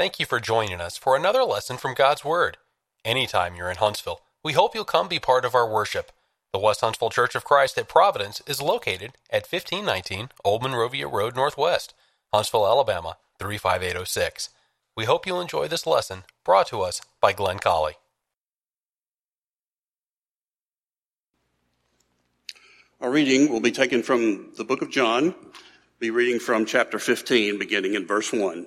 Thank you for joining us for another lesson from God's Word. Anytime you're in Huntsville, we hope you'll come be part of our worship. The West Huntsville Church of Christ at Providence is located at 1519 Old Monrovia Road Northwest, Huntsville, Alabama 35806. We hope you'll enjoy this lesson brought to us by Glenn Colley. Our reading will be taken from the book of John, be reading from chapter 15, beginning in verse 1.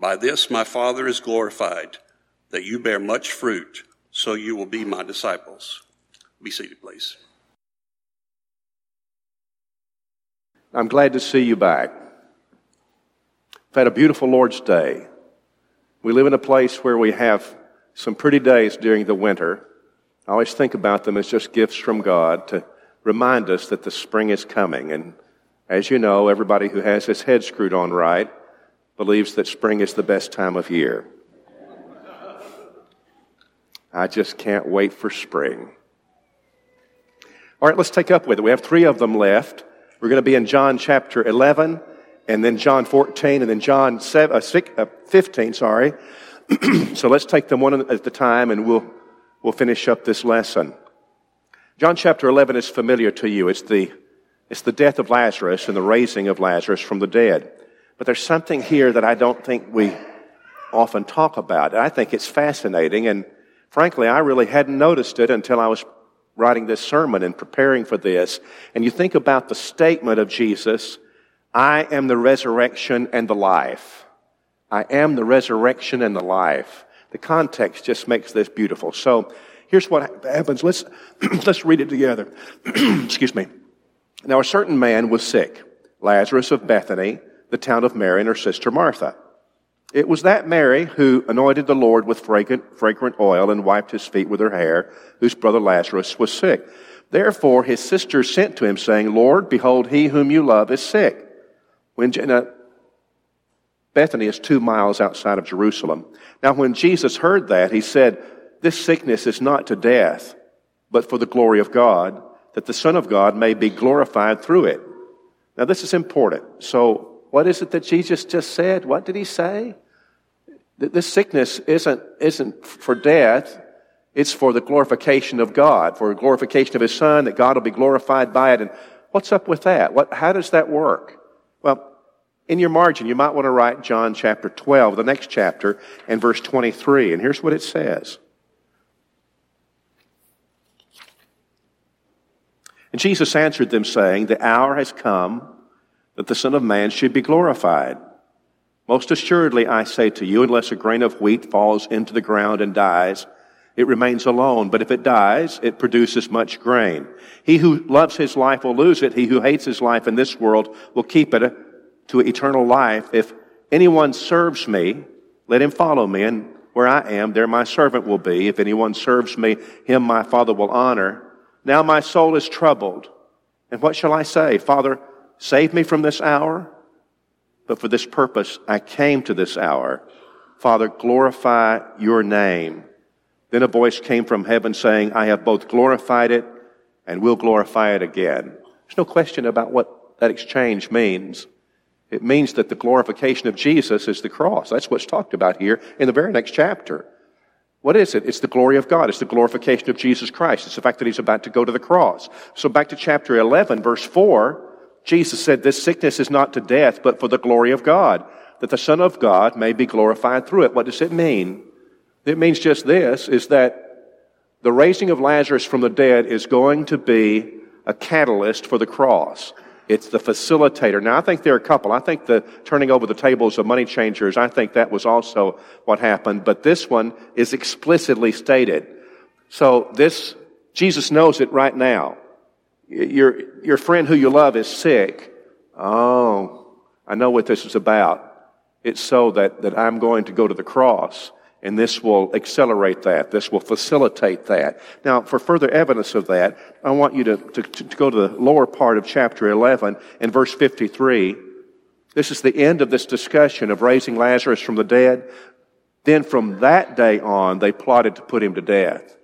By this my Father is glorified, that you bear much fruit, so you will be my disciples. Be seated, please. I'm glad to see you back. We've had a beautiful Lord's Day. We live in a place where we have some pretty days during the winter. I always think about them as just gifts from God to remind us that the spring is coming. And as you know, everybody who has his head screwed on right believes that spring is the best time of year. I just can't wait for spring. All right, let's take up with it. We have three of them left. We're going to be in John chapter 11, and then John 14, and then John 7, uh, 6, uh, 15, sorry. so let's take them one at a time, and we'll, we'll finish up this lesson. John chapter 11 is familiar to you. It's the, it's the death of Lazarus and the raising of Lazarus from the dead. But there's something here that I don't think we often talk about. I think it's fascinating, and frankly, I really hadn't noticed it until I was writing this sermon and preparing for this. And you think about the statement of Jesus I am the resurrection and the life. I am the resurrection and the life. The context just makes this beautiful. So here's what happens. Let's, let's read it together. Excuse me. Now, a certain man was sick, Lazarus of Bethany the town of Mary and her sister Martha. It was that Mary who anointed the Lord with fragrant, fragrant oil and wiped his feet with her hair, whose brother Lazarus was sick. Therefore his sisters sent to him, saying, Lord, behold, he whom you love is sick. When now, Bethany is two miles outside of Jerusalem. Now, when Jesus heard that, he said, This sickness is not to death, but for the glory of God, that the Son of God may be glorified through it. Now, this is important. So, what is it that Jesus just said? What did he say? That This sickness isn't, isn't for death. It's for the glorification of God, for the glorification of His Son, that God will be glorified by it. And what's up with that? What, how does that work? Well, in your margin, you might want to write John chapter 12, the next chapter, and verse 23. And here's what it says. And Jesus answered them, saying, The hour has come that the Son of Man should be glorified. Most assuredly, I say to you, unless a grain of wheat falls into the ground and dies, it remains alone. But if it dies, it produces much grain. He who loves his life will lose it. He who hates his life in this world will keep it to eternal life. If anyone serves me, let him follow me. And where I am, there my servant will be. If anyone serves me, him my Father will honor. Now my soul is troubled. And what shall I say? Father, Save me from this hour, but for this purpose I came to this hour. Father, glorify your name. Then a voice came from heaven saying, I have both glorified it and will glorify it again. There's no question about what that exchange means. It means that the glorification of Jesus is the cross. That's what's talked about here in the very next chapter. What is it? It's the glory of God. It's the glorification of Jesus Christ. It's the fact that he's about to go to the cross. So back to chapter 11, verse 4. Jesus said, This sickness is not to death, but for the glory of God, that the Son of God may be glorified through it. What does it mean? It means just this, is that the raising of Lazarus from the dead is going to be a catalyst for the cross. It's the facilitator. Now, I think there are a couple. I think the turning over the tables of money changers, I think that was also what happened. But this one is explicitly stated. So this, Jesus knows it right now. Your, your friend who you love is sick. Oh, I know what this is about. It's so that, that I'm going to go to the cross and this will accelerate that. This will facilitate that. Now, for further evidence of that, I want you to, to, to, go to the lower part of chapter 11 and verse 53. This is the end of this discussion of raising Lazarus from the dead. Then from that day on, they plotted to put him to death.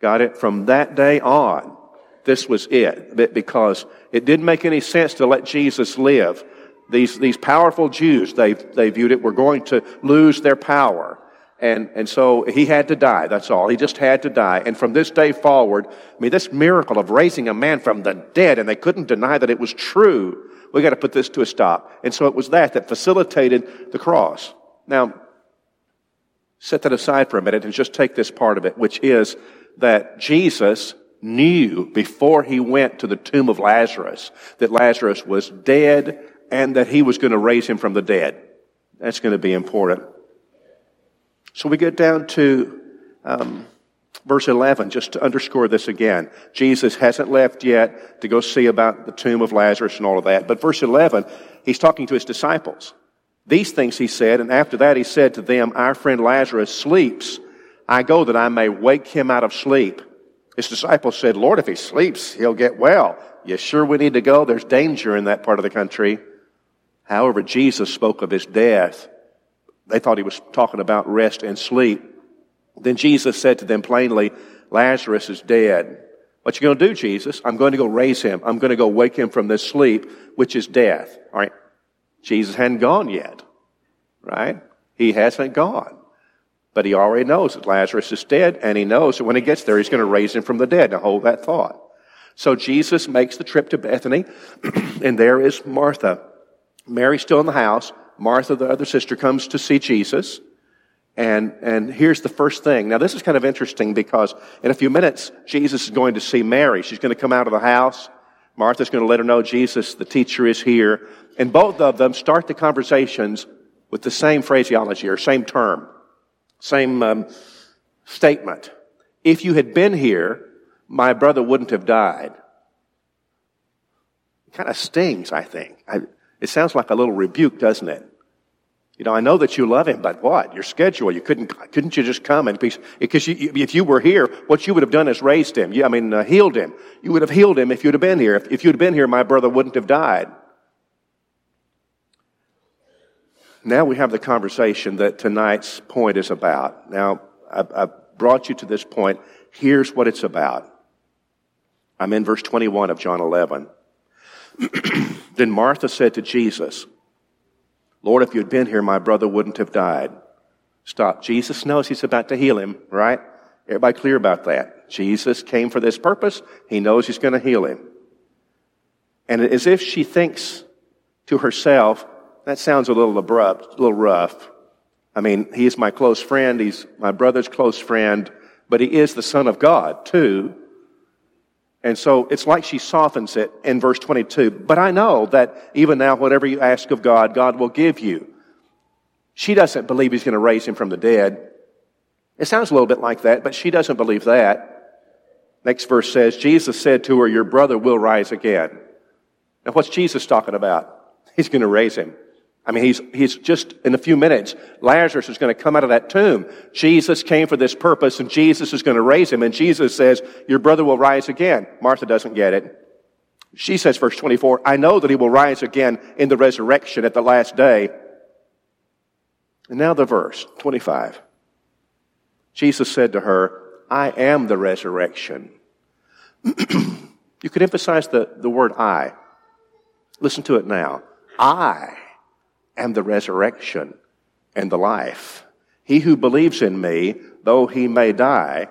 Got it? From that day on, this was it. Because it didn't make any sense to let Jesus live. These, these powerful Jews, they, they viewed it, were going to lose their power. And, and so he had to die. That's all. He just had to die. And from this day forward, I mean, this miracle of raising a man from the dead, and they couldn't deny that it was true. We got to put this to a stop. And so it was that that facilitated the cross. Now, set that aside for a minute and just take this part of it, which is that Jesus knew before he went to the tomb of Lazarus that Lazarus was dead and that he was going to raise him from the dead. That's going to be important. So we get down to um, verse 11, just to underscore this again. Jesus hasn't left yet to go see about the tomb of Lazarus and all of that. But verse 11, he's talking to his disciples. These things he said, and after that he said to them, Our friend Lazarus sleeps. I go that I may wake him out of sleep. His disciples said, Lord, if he sleeps, he'll get well. You sure we need to go? There's danger in that part of the country. However, Jesus spoke of his death they thought he was talking about rest and sleep. Then Jesus said to them plainly, Lazarus is dead. What you going to do, Jesus? I'm going to go raise him. I'm going to go wake him from this sleep, which is death. All right. Jesus hadn't gone yet. Right? He hasn't gone. But he already knows that Lazarus is dead, and he knows that when he gets there, he's going to raise him from the dead. Now hold that thought. So Jesus makes the trip to Bethany, and there is Martha. Mary's still in the house. Martha, the other sister, comes to see Jesus. And, and here's the first thing. Now, this is kind of interesting because in a few minutes, Jesus is going to see Mary. She's going to come out of the house. Martha's going to let her know Jesus, the teacher, is here. And both of them start the conversations with the same phraseology or same term, same um, statement. If you had been here, my brother wouldn't have died. It kind of stings, I think. I, it sounds like a little rebuke, doesn't it? You know, I know that you love him, but what? Your schedule, you couldn't, couldn't you just come and because you, if you were here, what you would have done is raised him. You, I mean, uh, healed him. You would have healed him if you'd have been here. If, if you'd have been here, my brother wouldn't have died. Now we have the conversation that tonight's point is about. Now, I've, brought you to this point. Here's what it's about. I'm in verse 21 of John 11. then Martha said to Jesus, Lord, if you'd been here, my brother wouldn't have died. Stop. Jesus knows he's about to heal him, right? Everybody clear about that. Jesus came for this purpose. He knows he's going to heal him. And as if she thinks to herself, that sounds a little abrupt, a little rough. I mean, he's my close friend. He's my brother's close friend, but he is the son of God too. And so it's like she softens it in verse 22. But I know that even now, whatever you ask of God, God will give you. She doesn't believe he's going to raise him from the dead. It sounds a little bit like that, but she doesn't believe that. Next verse says, Jesus said to her, Your brother will rise again. Now, what's Jesus talking about? He's going to raise him. I mean, he's, he's just in a few minutes, Lazarus is going to come out of that tomb. Jesus came for this purpose and Jesus is going to raise him. And Jesus says, your brother will rise again. Martha doesn't get it. She says, verse 24, I know that he will rise again in the resurrection at the last day. And now the verse, 25. Jesus said to her, I am the resurrection. you could emphasize the, the word I. Listen to it now. I and the resurrection and the life. He who believes in me, though he may die,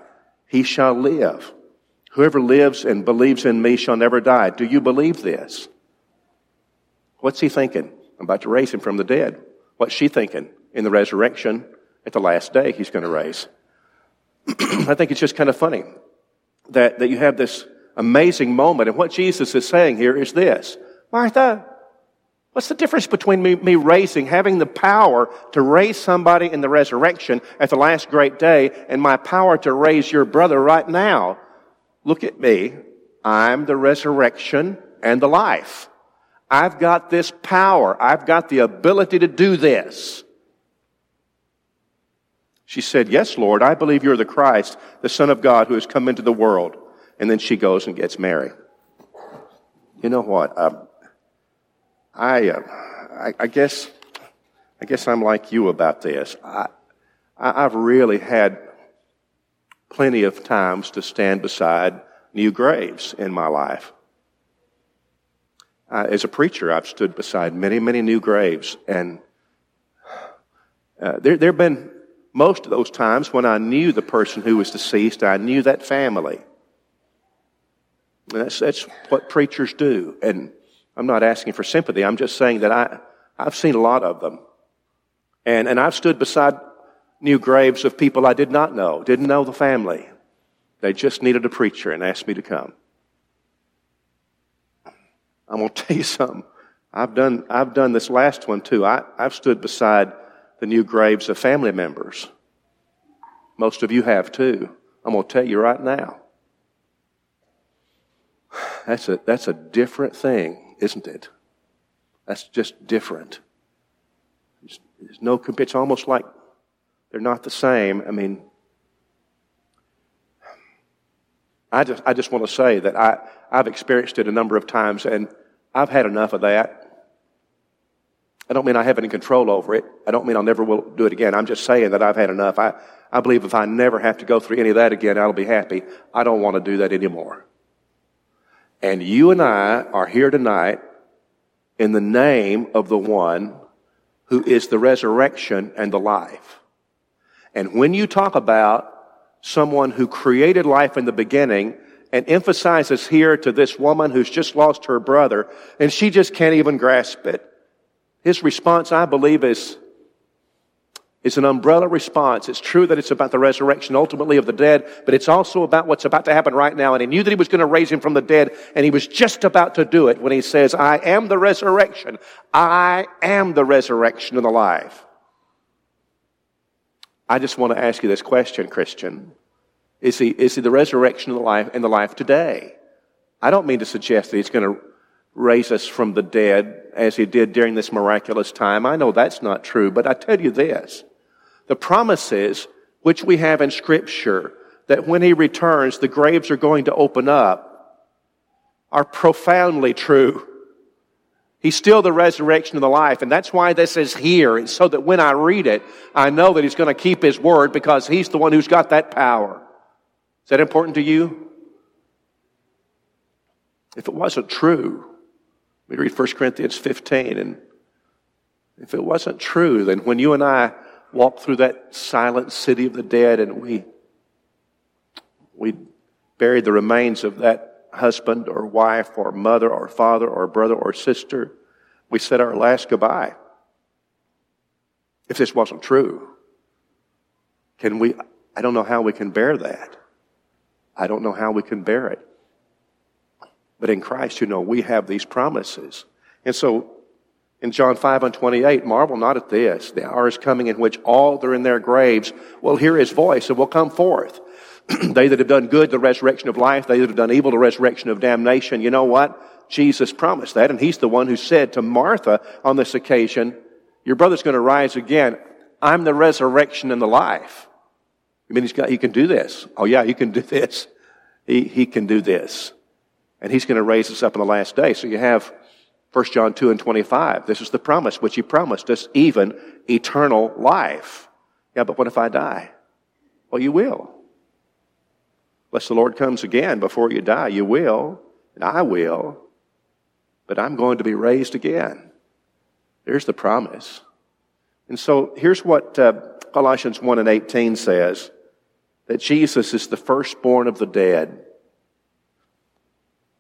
he shall live. Whoever lives and believes in me shall never die. Do you believe this? What's he thinking? I'm about to raise him from the dead. What's she thinking? In the resurrection, at the last day, he's going to raise. I think it's just kind of funny that, that you have this amazing moment. And what Jesus is saying here is this Martha, what's the difference between me, me raising, having the power to raise somebody in the resurrection at the last great day, and my power to raise your brother right now? Look at me. I'm the resurrection and the life. I've got this power. I've got the ability to do this. She said, Yes, Lord, I believe you're the Christ, the Son of God who has come into the world. And then she goes and gets Mary. You know what? Um, I, uh, I, I, guess, I guess I'm like you about this. I, I've really had plenty of times to stand beside new graves in my life. Uh, as a preacher, I've stood beside many, many new graves, and uh, there, there have been most of those times when I knew the person who was deceased, I knew that family. And that's, that's what preachers do. And I'm not asking for sympathy. I'm just saying that I, I've seen a lot of them. And, and I've stood beside new graves of people I did not know, didn't know the family. They just needed a preacher and asked me to come. I'm going to tell you something. I've done, I've done this last one too. I, I've stood beside the new graves of family members. Most of you have too. I'm going to tell you right now. That's a, that's a different thing, isn't it? That's just different. There's, no, it's almost like they're not the same. I mean, I just, I just want to say that I, I've experienced it a number of times and I've had enough of that. I don't mean I have any control over it. I don't mean I'll never will do it again. I'm just saying that I've had enough. I, I believe if I never have to go through any of that again, I'll be happy. I don't want to do that anymore. And you and I are here tonight in the name of the one who is the resurrection and the life. And when you talk about someone who created life in the beginning and emphasizes here to this woman who's just lost her brother and she just can't even grasp it. His response, I believe, is, is an umbrella response. It's true that it's about the resurrection ultimately of the dead, but it's also about what's about to happen right now. And he knew that he was going to raise him from the dead, and he was just about to do it when he says, I am the resurrection. I am the resurrection and the life. I just want to ask you this question, Christian. Is he, is he the resurrection and the life and the life today? I don't mean to suggest that he's going to raise us from the dead as he did during this miraculous time. I know that's not true, but I tell you this. The promises which we have in scripture that when he returns, the graves are going to open up are profoundly true. He's still the resurrection of the life, and that's why this is here. So that when I read it, I know that he's going to keep his word because he's the one who's got that power. Is that important to you? If it wasn't true, we read 1 Corinthians 15, and if it wasn't true, then when you and I walk through that silent city of the dead and we, we buried the remains of that husband or wife or mother or father or brother or sister, we said our last goodbye. If this wasn't true, can we, I don't know how we can bear that. I don't know how we can bear it. But in Christ, you know, we have these promises. And so in John 5 and 28, marvel not at this. The hour is coming in which all that are in their graves will hear his voice and will come forth. they that have done good, the resurrection of life. They that have done evil, the resurrection of damnation. You know what? Jesus promised that, and he's the one who said to Martha on this occasion, Your brother's going to rise again. I'm the resurrection and the life. I mean, he's got, he can do this. Oh, yeah, he can do this. He, he can do this and he's going to raise us up in the last day. So you have 1 John 2 and 25. This is the promise which he promised us, even eternal life. Yeah, but what if I die? Well, you will. Unless the Lord comes again before you die, you will, and I will. But I'm going to be raised again. There's the promise. And so here's what uh, Colossians 1 and 18 says that Jesus is the firstborn of the dead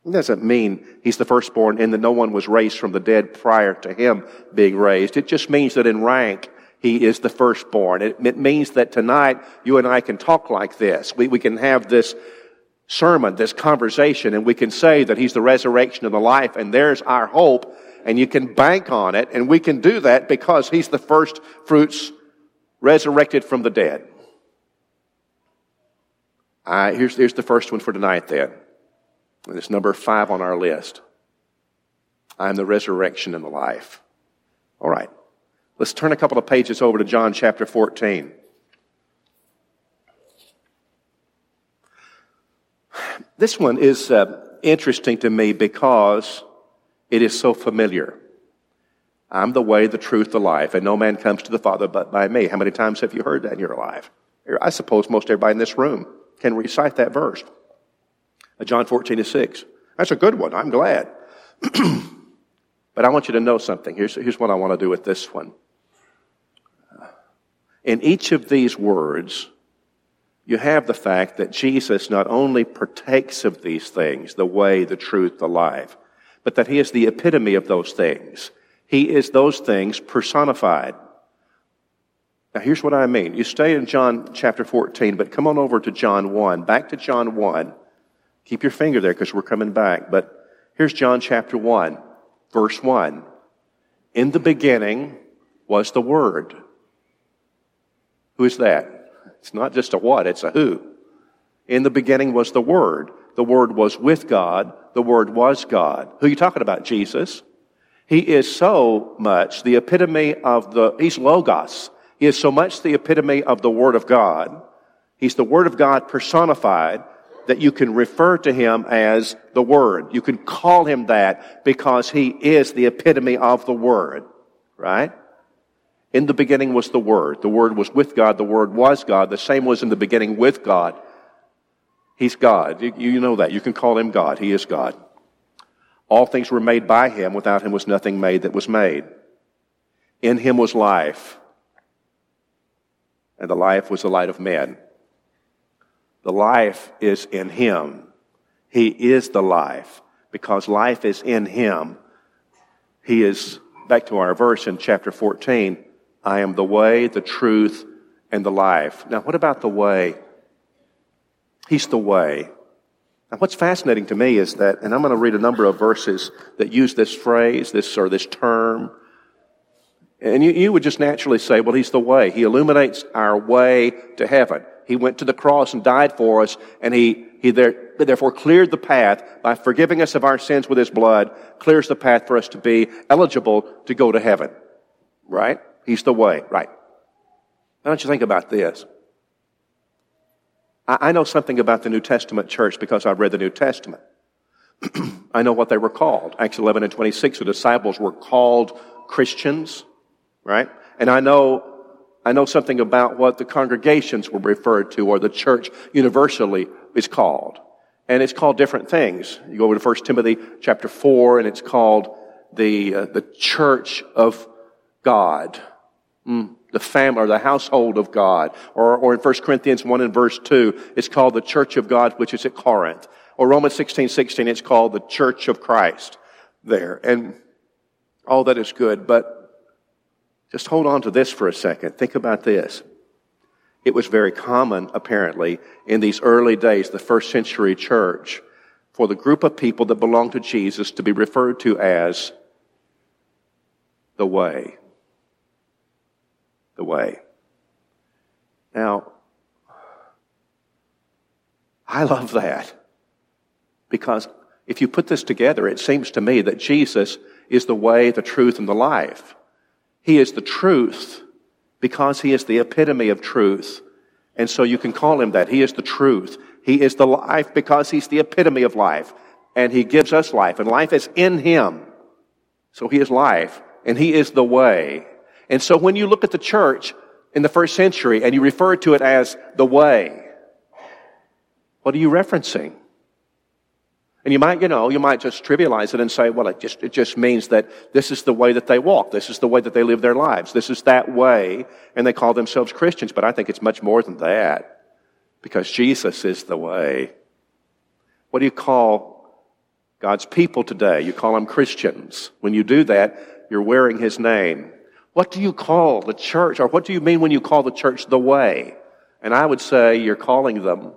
It doesn't mean he's the firstborn and that no one was raised from the dead prior to him being raised. It just means that in rank, he is the firstborn. It, it means that tonight you and I can talk like this. We, we can have this sermon, this conversation, and we can say that he's the resurrection and the life, and there's our hope, and you can bank on it, and we can do that because he's the first fruits resurrected from the dead. Uh, here's, here's the first one for tonight then. And it's number five on our list. I am the resurrection and the life. All right. Let's turn a couple of pages over to John chapter 14. This one is uh, interesting to me because it is so familiar. I'm the way, the truth, the life, and no man comes to the Father but by me. How many times have you heard that in your life? I suppose most everybody in this room can recite that verse. Uh, John 14 to 6. That's a good one. I'm glad. but I want you to know something. Here's, here's what I want to do with this one. Uh, in each of these words, you have the fact that Jesus not only partakes of these things, the way, the truth, the life, but that he is the epitome of those things. He is those things personified. Now, here's what I mean. You stay in John chapter 14, but come on over to John 1. Back to John 1. Keep your finger there because we're coming back. But here's John chapter 1, verse 1. In the beginning was the Word. Who is that? It's not just a what, it's a who. In the beginning was the Word. The Word was with God. The Word was God. Who are you talking about? Jesus. He is so much the epitome of the, he's Logos. He is so much the epitome of the Word of God. He's the Word of God personified that you can refer to him as the Word. You can call him that because he is the epitome of the Word, right? In the beginning was the Word. The Word was with God. The Word was God. The same was in the beginning with God. He's God. You, know that. You can call him God. He is God. All things were made by him. Without him was nothing made that was made. In him was life and the life was the light of men. The life is in him. He is the life. Because life is in him, he is, back to our verse in chapter 14, I am the way, the truth, and the life. Now, what about the way? He's the way. Now, what's fascinating to me is that, and I'm going to read a number of verses that use this phrase, this or this term, and you, you would just naturally say, well, he's the way. He illuminates our way to heaven. He went to the cross and died for us, and he, he there, therefore cleared the path by forgiving us of our sins with his blood, clears the path for us to be eligible to go to heaven. Right? He's the way. Right. Why don't you think about this? I, I know something about the New Testament church because I've read the New Testament. I know what they were called. Acts 11 and 26, the disciples were called Christians right? And I know, I know something about what the congregations were referred to or the church universally is called. And it's called different things. You go over to 1 Timothy chapter 4 and it's called the, uh, the church of God. Mm, the family or the household of God. Or, or in 1 Corinthians 1 and verse 2, it's called the church of God, which is at Corinth. Or Romans 16, 16, it's called the church of Christ there. And all that is good. But just hold on to this for a second. Think about this. It was very common, apparently, in these early days, the first century church, for the group of people that belonged to Jesus to be referred to as the way. The way. Now, I love that because if you put this together, it seems to me that Jesus is the way, the truth, and the life. He is the truth because he is the epitome of truth. And so you can call him that. He is the truth. He is the life because he's the epitome of life. And he gives us life. And life is in him. So he is life. And he is the way. And so when you look at the church in the first century and you refer to it as the way, what are you referencing? And you might, you know, you might just trivialize it and say, well, it just, it just means that this is the way that they walk. This is the way that they live their lives. This is that way. And they call themselves Christians. But I think it's much more than that. Because Jesus is the way. What do you call God's people today. You call them Christians. When you do that, you're wearing his name. What do you call the church, or what do you mean when you call the church the way? And I would say you're calling them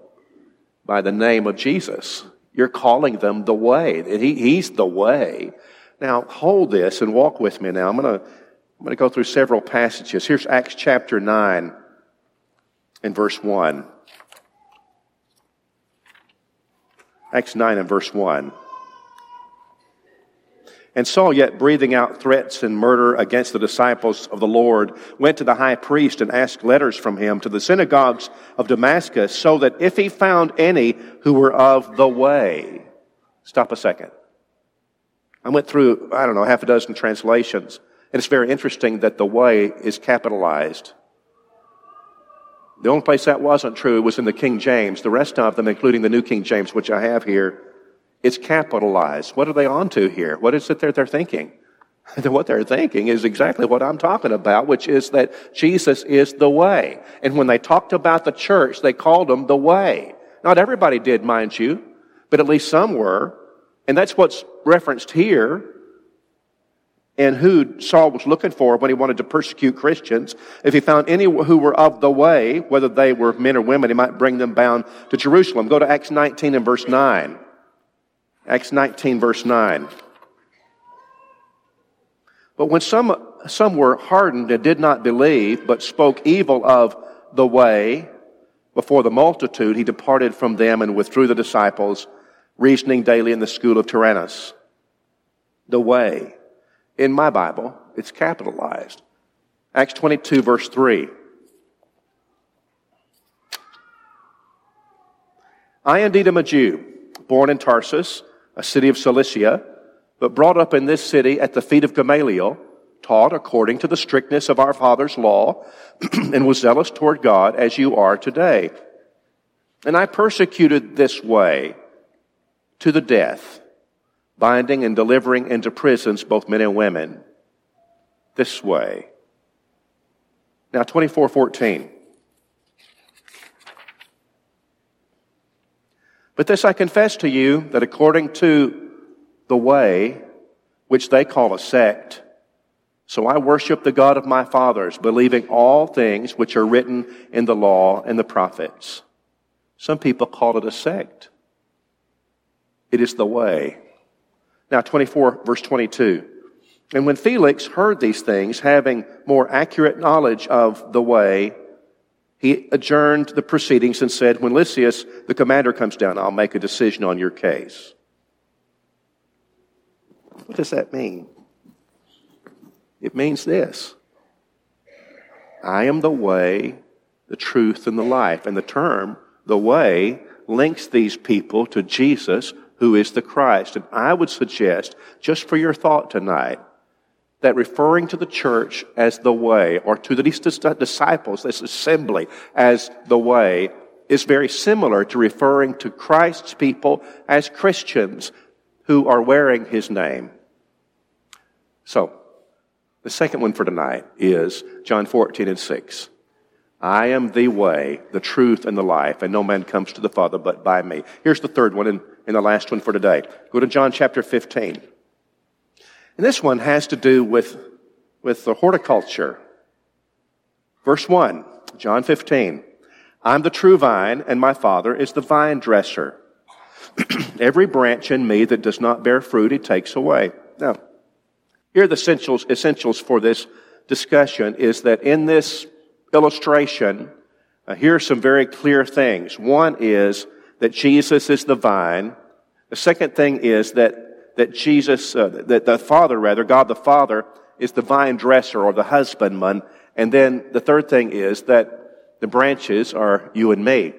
by the name of Jesus. You're calling them the way. He, he's the way. Now, hold this and walk with me now. I'm going to I'm going to go through several passages. Here's Acts chapter 9 and verse 1. Acts 9 and verse 1. And Saul, yet breathing out threats and murder against the disciples of the Lord, went to the high priest and asked letters from him to the synagogues of Damascus, so that if he found any who were of the way. Stop a second. I went through, I don't know, half a dozen translations, and it's very interesting that the way is capitalized. The only place that wasn't true was in the King James. The rest of them, including the New King James, which I have here, it's capitalized. What are they onto here? What is it that they're thinking? what they're thinking is exactly what I'm talking about, which is that Jesus is the way. And when they talked about the church, they called him the way. Not everybody did, mind you, but at least some were. And that's what's referenced here and who Saul was looking for when he wanted to persecute Christians. If he found any who were of the way, whether they were men or women, he might bring them bound to Jerusalem. Go to Acts 19 and verse 9. Acts 19, verse 9. But when some, some were hardened and did not believe, but spoke evil of the way before the multitude, he departed from them and withdrew the disciples, reasoning daily in the school of Tyrannus. The way. In my Bible, it's capitalized. Acts 22, verse 3. I indeed am a Jew, born in Tarsus a city of Cilicia, but brought up in this city at the feet of Gamaliel, taught according to the strictness of our father's law, and was zealous toward God as you are today. And I persecuted this way to the death, binding and delivering into prisons both men and women. This way. Now, 2414. But this I confess to you that according to the way which they call a sect, so I worship the God of my fathers, believing all things which are written in the law and the prophets. Some people call it a sect. It is the way. Now, 24, verse 22. And when Felix heard these things, having more accurate knowledge of the way, he adjourned the proceedings and said, When Lysias, the commander, comes down, I'll make a decision on your case. What does that mean? It means this I am the way, the truth, and the life. And the term, the way, links these people to Jesus, who is the Christ. And I would suggest, just for your thought tonight, that referring to the church as the way, or to these disciples, this assembly, as the way, is very similar to referring to Christ's people as Christians who are wearing his name. So, the second one for tonight is John 14 and 6. I am the way, the truth, and the life, and no man comes to the Father but by me. Here's the third one and, and the last one for today. Go to John chapter 15. And this one has to do with, with the horticulture. Verse 1, John 15. I'm the true vine, and my Father is the vine dresser. Every branch in me that does not bear fruit, he takes away. Now, here the essentials, essentials for this discussion is that in this illustration, uh, here are some very clear things. One is that Jesus is the vine. The second thing is that that Jesus, uh, that the Father, rather, God the Father, is the vine dresser or the husbandman. And then the third thing is that the branches are you and me.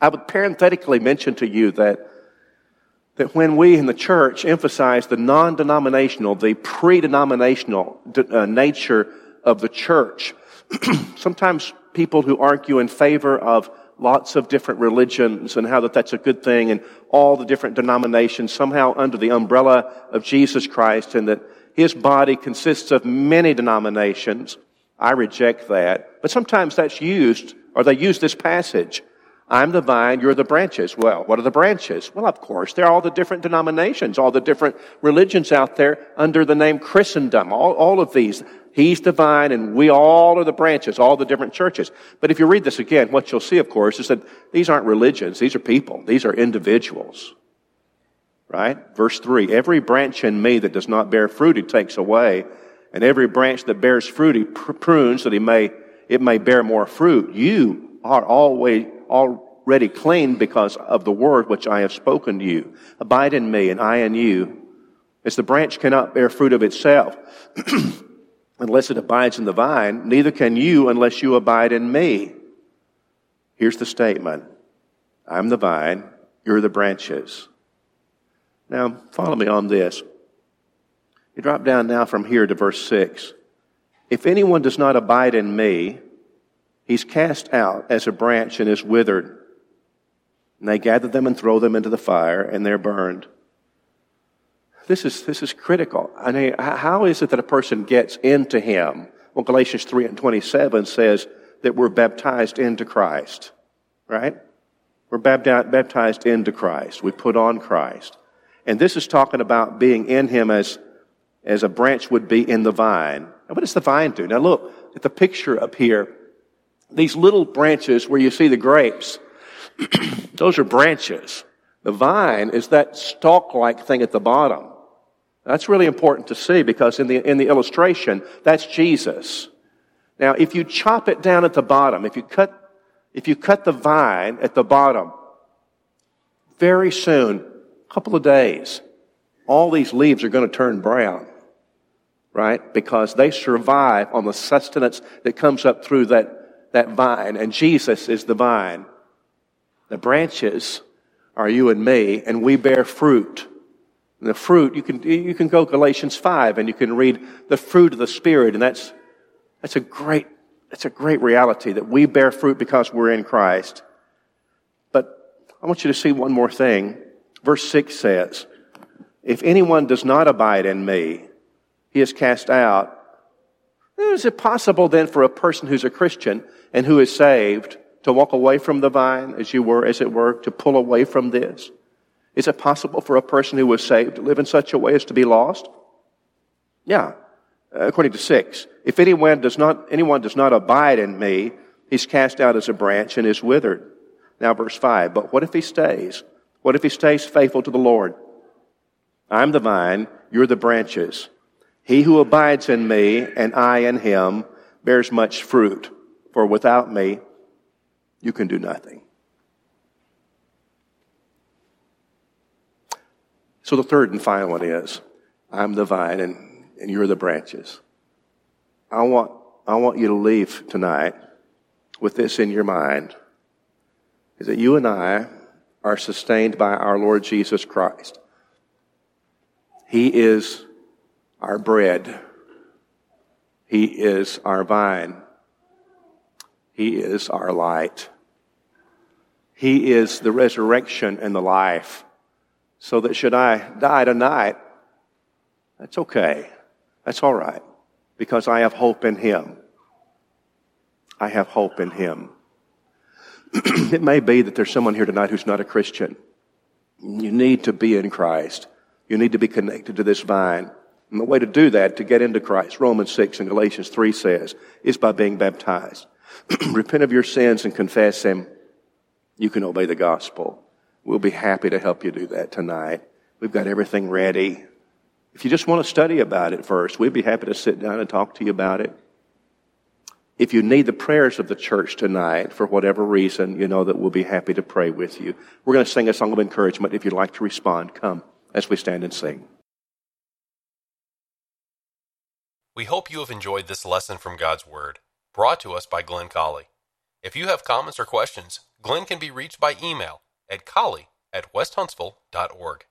I would parenthetically mention to you that, that when we in the church emphasize the non denominational, the pre denominational uh, nature of the church, sometimes people who argue in favor of lots of different religions and how that that's a good thing and all the different denominations somehow under the umbrella of Jesus Christ and that his body consists of many denominations. I reject that. But sometimes that's used, or they use this passage I'm the vine, you're the branches. Well, what are the branches? Well, of course, they're all the different denominations, all the different religions out there under the name Christendom, all, all of these. He's the vine and we all are the branches, all the different churches. But if you read this again, what you'll see, of course, is that these aren't religions. These are people. These are individuals. Right? Verse three, every branch in me that does not bear fruit, he takes away. And every branch that bears fruit, he prunes that he may, it may bear more fruit. You are always, already clean because of the word which I have spoken to you. Abide in me and I in you. As the branch cannot bear fruit of itself unless it abides in the vine, neither can you unless you abide in me. Here's the statement. I'm the vine, you're the branches. Now, follow me on this. You drop down now from here to verse 6. If anyone does not abide in me, He's cast out as a branch and is withered. And they gather them and throw them into the fire, and they're burned. This is, this is critical. I mean, how is it that a person gets into Him? Well, Galatians 3 and 27 says that we're baptized into Christ, right? We're baptized into Christ. We put on Christ. And this is talking about being in Him as, as a branch would be in the vine. Now, what does the vine do? Now, look at the picture up here these little branches where you see the grapes, those are branches. The vine is that stalk-like thing at the bottom. That's really important to see because in the, in the illustration, that's Jesus. Now, if you chop it down at the bottom, if you cut, if you cut the vine at the bottom, very soon, a couple of days, all these leaves are going to turn brown. Right? Because they survive on the sustenance that comes up through that that vine, and Jesus is the vine. The branches are you and me, and we bear fruit. And the fruit, you can, you can go Galatians 5 and you can read the fruit of the Spirit, and that's, that's a great, that's a great reality that we bear fruit because we're in Christ. But I want you to see one more thing. Verse 6 says, If anyone does not abide in me, he is cast out. Is it possible then for a person who's a Christian and who is saved to walk away from the vine, as you were, as it were, to pull away from this? Is it possible for a person who was saved to live in such a way as to be lost? Yeah. Uh, according to six, if anyone does not, anyone does not abide in me, he's cast out as a branch and is withered. Now verse five, but what if he stays? What if he stays faithful to the Lord? I'm the vine, you're the branches. He who abides in me and I in him bears much fruit for without me, you can do nothing. So the third and final one is I'm the vine and, and you're the branches. I want, I want you to leave tonight with this in your mind is that you and I are sustained by our Lord Jesus Christ. He is our bread. He is our vine. He is our light. He is the resurrection and the life. So that should I die tonight, that's okay. That's all right. Because I have hope in Him. I have hope in Him. it may be that there's someone here tonight who's not a Christian. You need to be in Christ. You need to be connected to this vine. And the way to do that, to get into Christ, Romans 6 and Galatians 3 says, is by being baptized. repent of your sins and confess them, you can obey the gospel. We'll be happy to help you do that tonight. We've got everything ready. If you just want to study about it first, we'd be happy to sit down and talk to you about it. If you need the prayers of the church tonight, for whatever reason, you know that we'll be happy to pray with you. We're going to sing a song of encouragement. If you'd like to respond, come as we stand and sing. We hope you have enjoyed this lesson from God's Word brought to us by Glenn Colley. If you have comments or questions, Glenn can be reached by email at colley at westhuntsville.org.